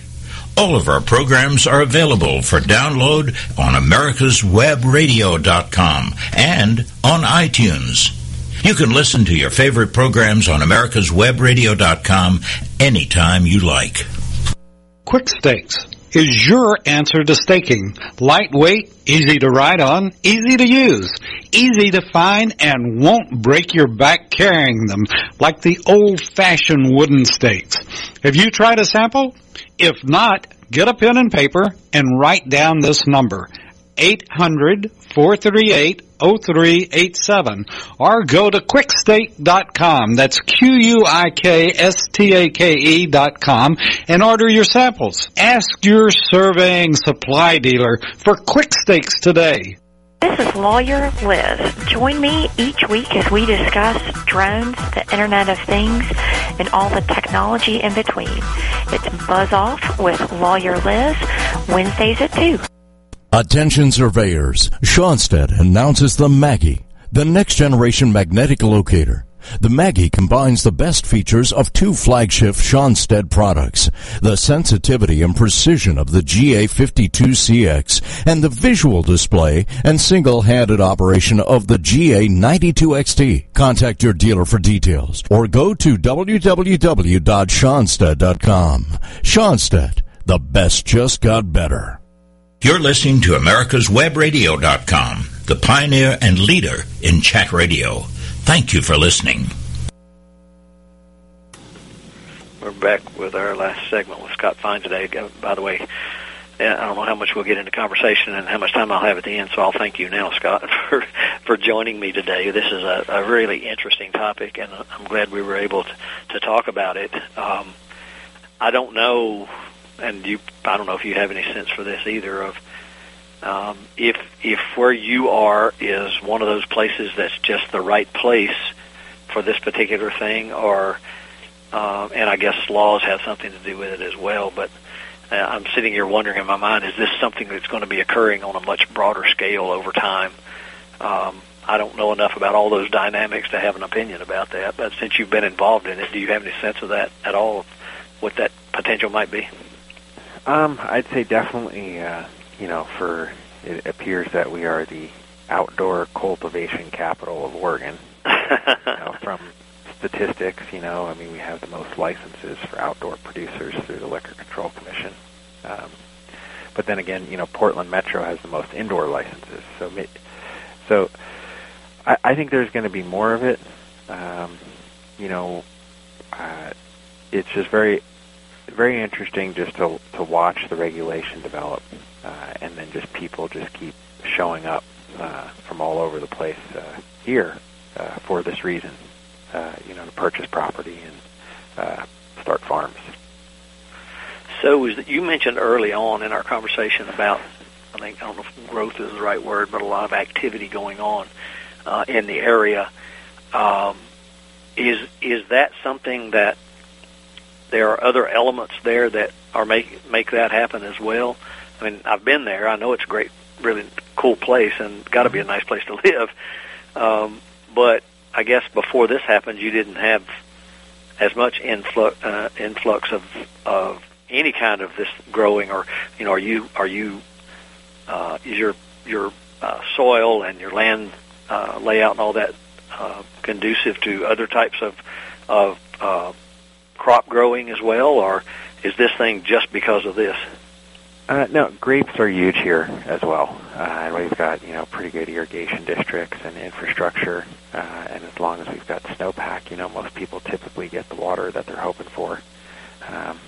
All of our programs are available for download on americaswebradio.com and on iTunes. You can listen to your favorite programs on americaswebradio.com anytime you like. Quick Stakes is your answer to staking. Lightweight, easy to ride on, easy to use, easy to find, and won't break your back carrying them like the old-fashioned wooden stakes. Have you tried a sample? If not, get a pen and paper and write down this number. 800-438-0387 or go to quikstake.com. That's Q-U-I-K-S-T-A-K-E dot com and order your samples. Ask your surveying supply dealer for quick stakes today. This is Lawyer Liz. Join me each week as we discuss drones, the Internet of Things, and all the technology in between. It's Buzz Off with Lawyer Liz, Wednesdays at 2. Attention surveyors, Schonstedt announces the Maggie, the next generation magnetic locator. The Maggie combines the best features of two flagship Schonstedt products, the sensitivity and precision of the GA52CX and the visual display and single-handed operation of the GA92XT. Contact your dealer for details or go to www.schonstedt.com. Schonstedt, the best just got better. You're listening to America'sWebRadio.com, the pioneer and leader in chat radio. Thank you for listening. We're back with our last segment with Scott Fein today. By the way, I don't know how much we'll get into conversation and how much time I'll have at the end, so I'll thank you now, Scott, [laughs] for for joining me today. This is a, a really interesting topic, and I'm glad we were able to, to talk about it. Um, I don't know, and you, I don't know if you have any sense for this either of um, if if where you are is one of those places that's just the right place for this particular thing, or uh, and I guess laws have something to do with it as well. But uh, I'm sitting here wondering in my mind, is this something that's going to be occurring on a much broader scale over time? Um, I don't know enough about all those dynamics to have an opinion about that. But since you've been involved in it, do you have any sense of that at all? What that potential might be? Um, I'd say definitely. Uh, you know, for it appears that we are the outdoor cultivation capital of Oregon. you know, [laughs] from statistics, you know, I mean, we have the most licenses for outdoor producers through the Liquor Control Commission. Um, but then again, you know, Portland Metro has the most indoor licenses. So, so I, I think there's going to be more of it. Um, you know, uh, it's just very, very interesting just to to watch the regulation develop uh, and then just people just keep showing up uh, from all over the place uh, here uh, for this reason, uh, you know, to purchase property and uh, start farms. So, is that you mentioned early on in our conversation about, I think I don't know if growth is the right word, but a lot of activity going on uh, in the area. Um, is is that something that there are other elements there that are make make that happen as well? I mean, I've been there. I know it's a great, really cool place, and got to be a nice place to live. Um, but I guess before this happened, you didn't have as much influx uh, influx of of any kind of this growing, or you know, are you are you uh, is your your uh, soil and your land uh, layout and all that uh, conducive to other types of of uh, crop growing as well, or is this thing just because of this? Uh, no, grapes are huge here as well. Uh, and we've got you know pretty good irrigation districts and infrastructure. Uh, and as long as we've got snowpack, you know most people typically get the water that they're hoping for. Um,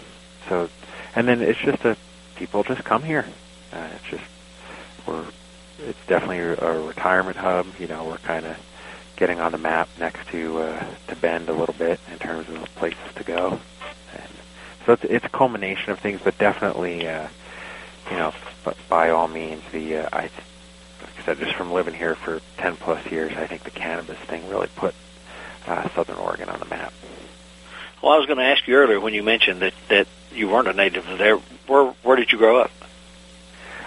so, and then it's just a people just come here. Uh, it's just we're it's definitely a retirement hub. You know, we're kind of getting on the map next to uh, to Bend a little bit in terms of places to go. And so it's it's a culmination of things, but definitely. Uh, you know, but by all means, the uh, I, like I said, just from living here for ten plus years, I think the cannabis thing really put uh, Southern Oregon on the map. Well, I was going to ask you earlier when you mentioned that that you weren't a native there. Where where did you grow up?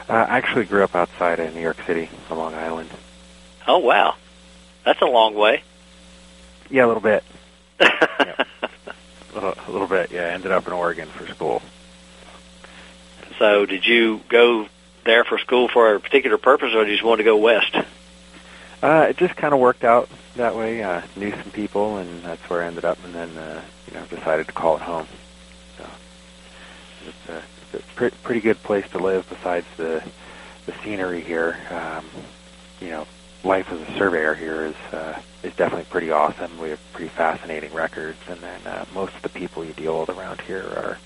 Uh, I actually grew up outside of New York City, on Long Island. Oh wow, that's a long way. Yeah, a little bit. [laughs] yeah. a, little, bit. Yeah, I ended up in Oregon for school. So, did you go there for school for a particular purpose, or did you just want to go west? Uh, it just kind of worked out that way. Uh, knew some people, and that's where I ended up. And then, uh, you know, decided to call it home. So, it's a, it's a pre- pretty good place to live. Besides the the scenery here, um, you know, life as a surveyor here is uh, is definitely pretty awesome. We have pretty fascinating records, and then uh, most of the people you deal with around here are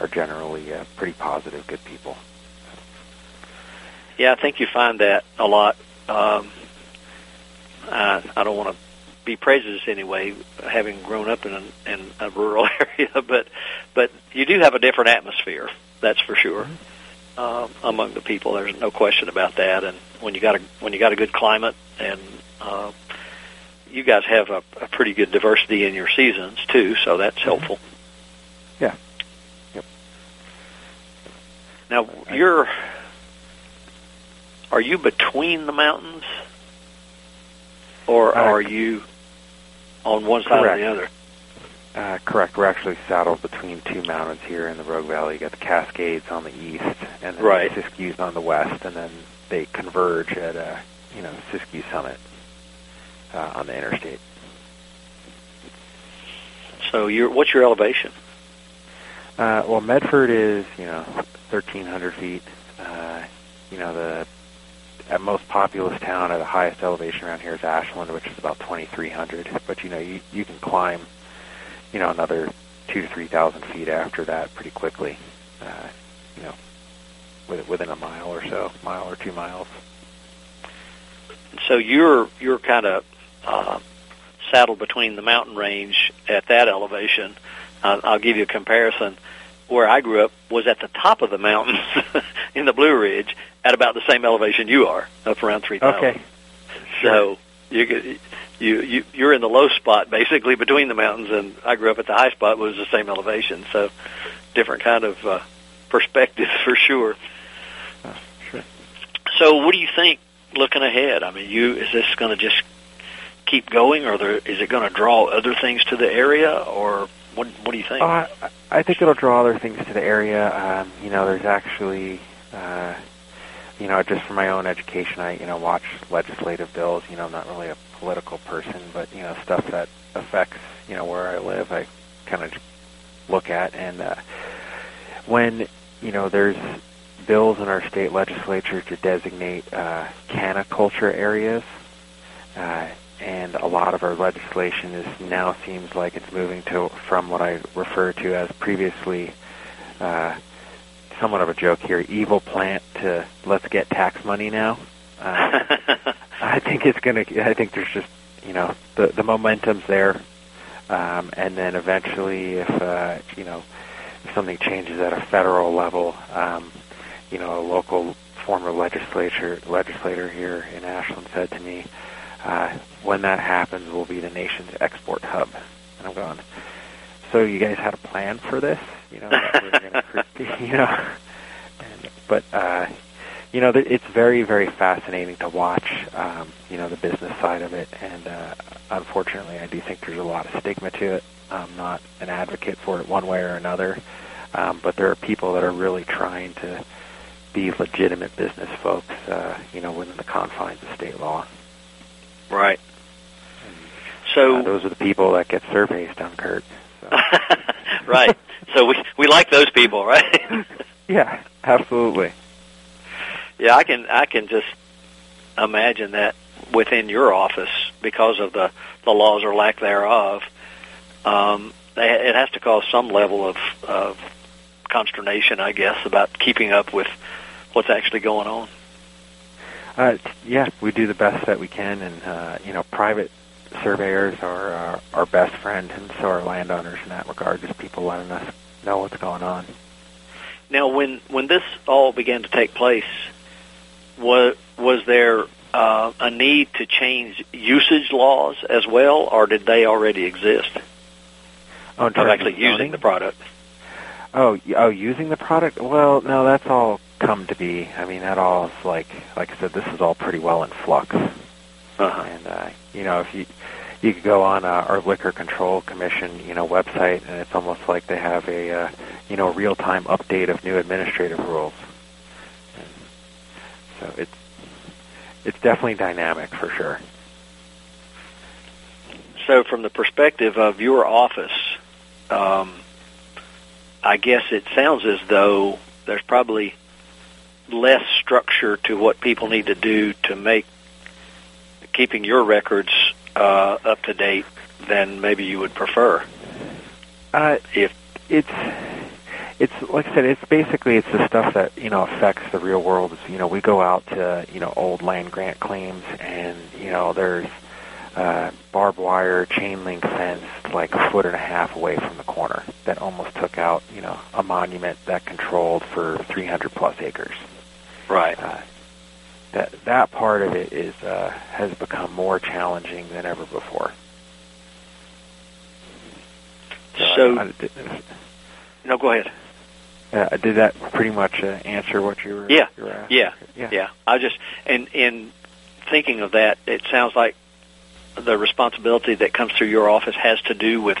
are generally uh, pretty positive, good people. Yeah, I think you find that a lot. Um, I, I don't want to be prejudiced anyway, having grown up in a, in a rural [laughs] area, but but you do have a different atmosphere. That's for sure. uh, among the people. There's no question about that. And when you got a when you got a good climate, and uh, you guys have a, a pretty good diversity in your seasons too, so that's helpful. Yeah. Yep. Now you're are you between the mountains, or Uh, are you on one side correct. or the other? Uh, correct. We're actually saddled between two mountains here in the Rogue Valley. You got the Cascades on the east, and then Right. the Siskiyou's on the west, and then they converge at uh, you know Siskiyou Summit uh, on the interstate. So what's your elevation? Uh, well, Medford is you know 1,300 feet. Uh, you know the at most populous town at the highest elevation around here is Ashland, which is about 2,300. But you know you you can climb you know another two to three thousand feet after that pretty quickly. Uh, you know, within a mile or so, mile or two miles. So you're you're kind of uh, saddled between the mountain range at that elevation. Uh, I'll give you a comparison. Where I grew up was at the top of the mountains [laughs] in the Blue Ridge, at about the same elevation you are, up around three thousand. Okay. So you you you you're in the low spot basically between the mountains, and I grew up at the high spot was the same elevation. So different kind of uh, perspective [laughs] for sure. Uh. So what do you think looking ahead? I mean, you is this going to just keep going, or there, is it going to draw other things to the area, or what? What do you think? I, I think it'll draw other things to the area. Um, you know, there's actually, uh, you know, just for my own education, I you know watch legislative bills. You know, I'm not really a political person, but you know, stuff that affects you know where I live, I kind of look at. And uh, when you know there's bills in our state legislature to designate uh, caniculture areas. Uh, and a lot of our legislation is now seems like it's moving to from what I refer to as previously uh, somewhat of a joke here, evil plant to let's get tax money now. Uh, [laughs] I think it's gonna. I think there's just you know the the momentum's there, um, and then eventually if uh, you know something changes at a federal level, um, you know a local former legislature legislator here in Ashland said to me, uh, when that happens, we'll be the nation's export hub. And I'm going, so you guys had a plan for this? You know, that we're gonna, [laughs] [laughs] you know, and, but uh, you know, th- it's very, very fascinating to watch. Um, you know, the business side of it, and uh, unfortunately, I do think there's a lot of stigma to it. I'm not an advocate for it one way or another, um, but there are people that are really trying to be legitimate business folks. Uh, you know, within the confines of state law. right. So Uh, those are the people that get surveys done, Curt. So. [laughs] right. So we we like those people, right? [laughs] yeah, absolutely. yeah, I can I can just imagine that within your office because of the the laws or lack thereof. Um, they, it has to cause some level of, of consternation, I guess, about keeping up with what's actually going on. Uh, yeah, we do the best that we can, and uh, you know, private surveyors are our, our best friend, and so are landowners in that regard. Just people letting us know what's going on. Now, when when this all began to take place, was was there uh, a need to change usage laws as well, or did they already exist Oh, of actually using the product? Oh, oh, using the product? Well, no, that's all come to be. I mean, that all is like, like I said, this is all pretty well in flux. Uh-huh. And uh, you know, if you you could go on uh, our Liquor Control Commission, you know, website, and it's almost like they have a uh, you know real time update of new administrative rules. And so it's it's definitely dynamic for sure. So, from the perspective of your office, um, I guess it sounds as though there's probably less structure to what people need to do to make keeping your records uh, up to date than maybe you would prefer. Uh, If it's it's like I said, it's basically it's the stuff that you know affects the real world. It's, you know, we go out to you know old land grant claims, and you know there's uh, barbed wire chain link fence like a foot and a half away from the corner that almost took out you know a monument that controlled for 300 plus acres. Right. Uh, that that part of it is uh, has become more challenging than ever before. So, I, I, did, no, go ahead. uh, did that pretty much uh, answer what you were? Yeah. You were asking? Yeah, Yeah. yeah. I just and in thinking of that, it sounds like the responsibility that comes through your office has to do with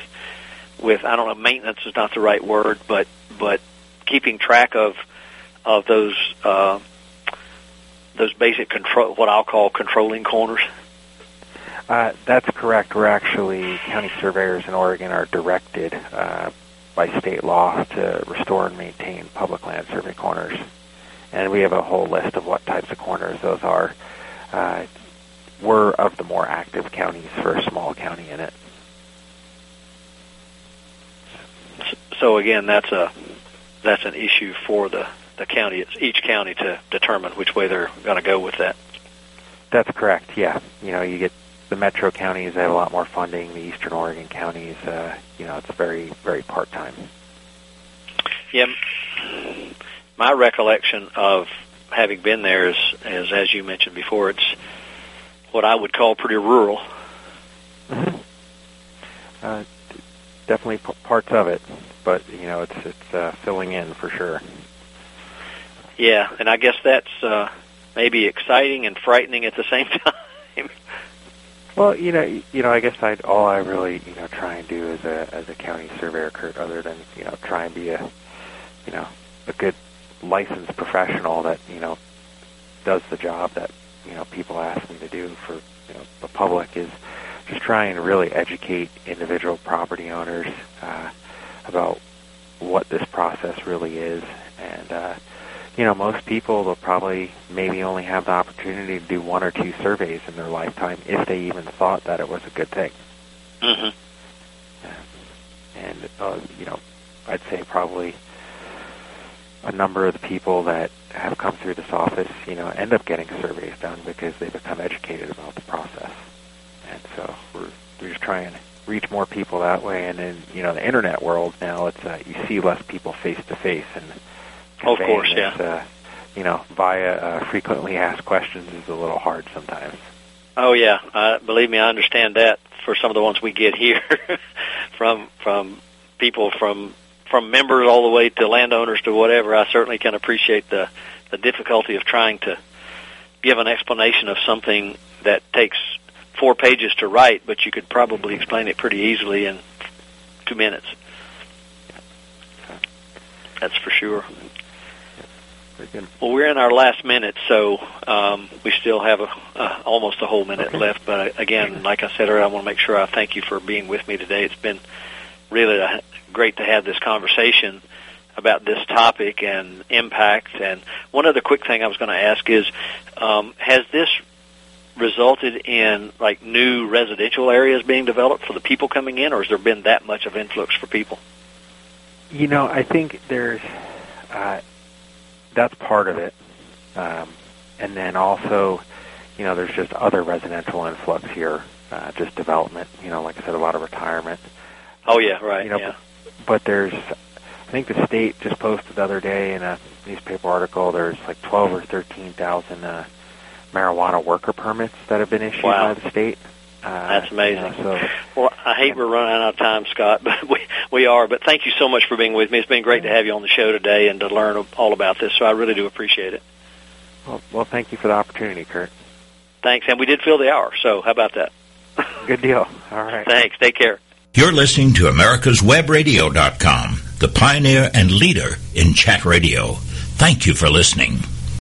with I don't know maintenance is not the right word, but but keeping track of of those uh, those basic control what I'll call controlling corners. Uh, that's correct. We're actually county surveyors in Oregon are directed uh, by state law to restore and maintain public land survey corners, and we have a whole list of what types of corners those are. Uh, we're of the more active counties for a small county in it. So again, that's a that's an issue for the the county, each county to determine which way they're going to go with that. That's correct. Yeah, you know, you get the metro counties have a lot more funding. The eastern Oregon counties, uh, you know, it's very very part time. Yeah, my recollection of having been there is, is as you mentioned before, it's what I would call pretty rural. Mm-hmm. Uh, definitely p- parts of it, but you know, it's it's uh, filling in for sure. Yeah, and I guess that's uh, maybe exciting and frightening at the same [laughs] time. Well, you know, you know, I guess I all I really you know try and do as a as a county surveyor, Curt, other than you know try and be a you know a good licensed professional that you know does the job that you know people ask me to do for you know the public is just trying to really educate individual property owners uh, about what this process really is and uh, you know, most people will probably maybe only have the opportunity to do one or two surveys in their lifetime if they even thought that it was a good thing. Mm-hmm. And uh, you know, I'd say probably a number of the people that have come through this office, you know, end up getting surveys done because they become educated about the process. And so we're we're just trying to reach more people that way. And in you know the internet world now, it's uh, you see less people face to face and Of course, yeah. Uh, you know, via uh, frequently asked questions is a little hard sometimes. Oh yeah, uh, believe me, I understand that. For some of the ones we get here, [laughs] from from people from from members all the way to landowners to whatever, I certainly can appreciate the the difficulty of trying to give an explanation of something that takes four pages to write, but you could probably explain it pretty easily in two minutes. That's for sure. Well, we're in our last minute, so um, we still have a, uh, almost a whole minute Okay. left. But uh, again, like I said earlier, I want to make sure I thank you for being with me today. It's been really uh great to have this conversation about this topic and impact. And one other quick thing I was going to ask is, um, has this resulted in like new residential areas being developed for the people coming in, or has there been that much of influx for people? You know, I think there's uh, that's part of it, um, and then also, you know, there's just other residential influx here, uh, just development. You know, like I said, a lot of retirement. Oh yeah, right. You know, yeah. But there's, I think the state just posted the other day in a newspaper article. There's like twelve or thirteen thousand uh, marijuana worker permits that have been issued Wow. by the state. Uh, That's amazing. you know, so Well, I hate we're running out of time, Scott, [laughs] but we we are. But thank you so much for being with me. It's been great to have you on the show today and to learn all about this. So I really do appreciate it. well, well, thank you for the opportunity, Curt. Thanks, and we did fill the hour. So how about that? [laughs] Good deal. All right. Thanks. Take care. You're listening to America'sWebRadio.com, the pioneer and leader in chat radio. Thank you for listening.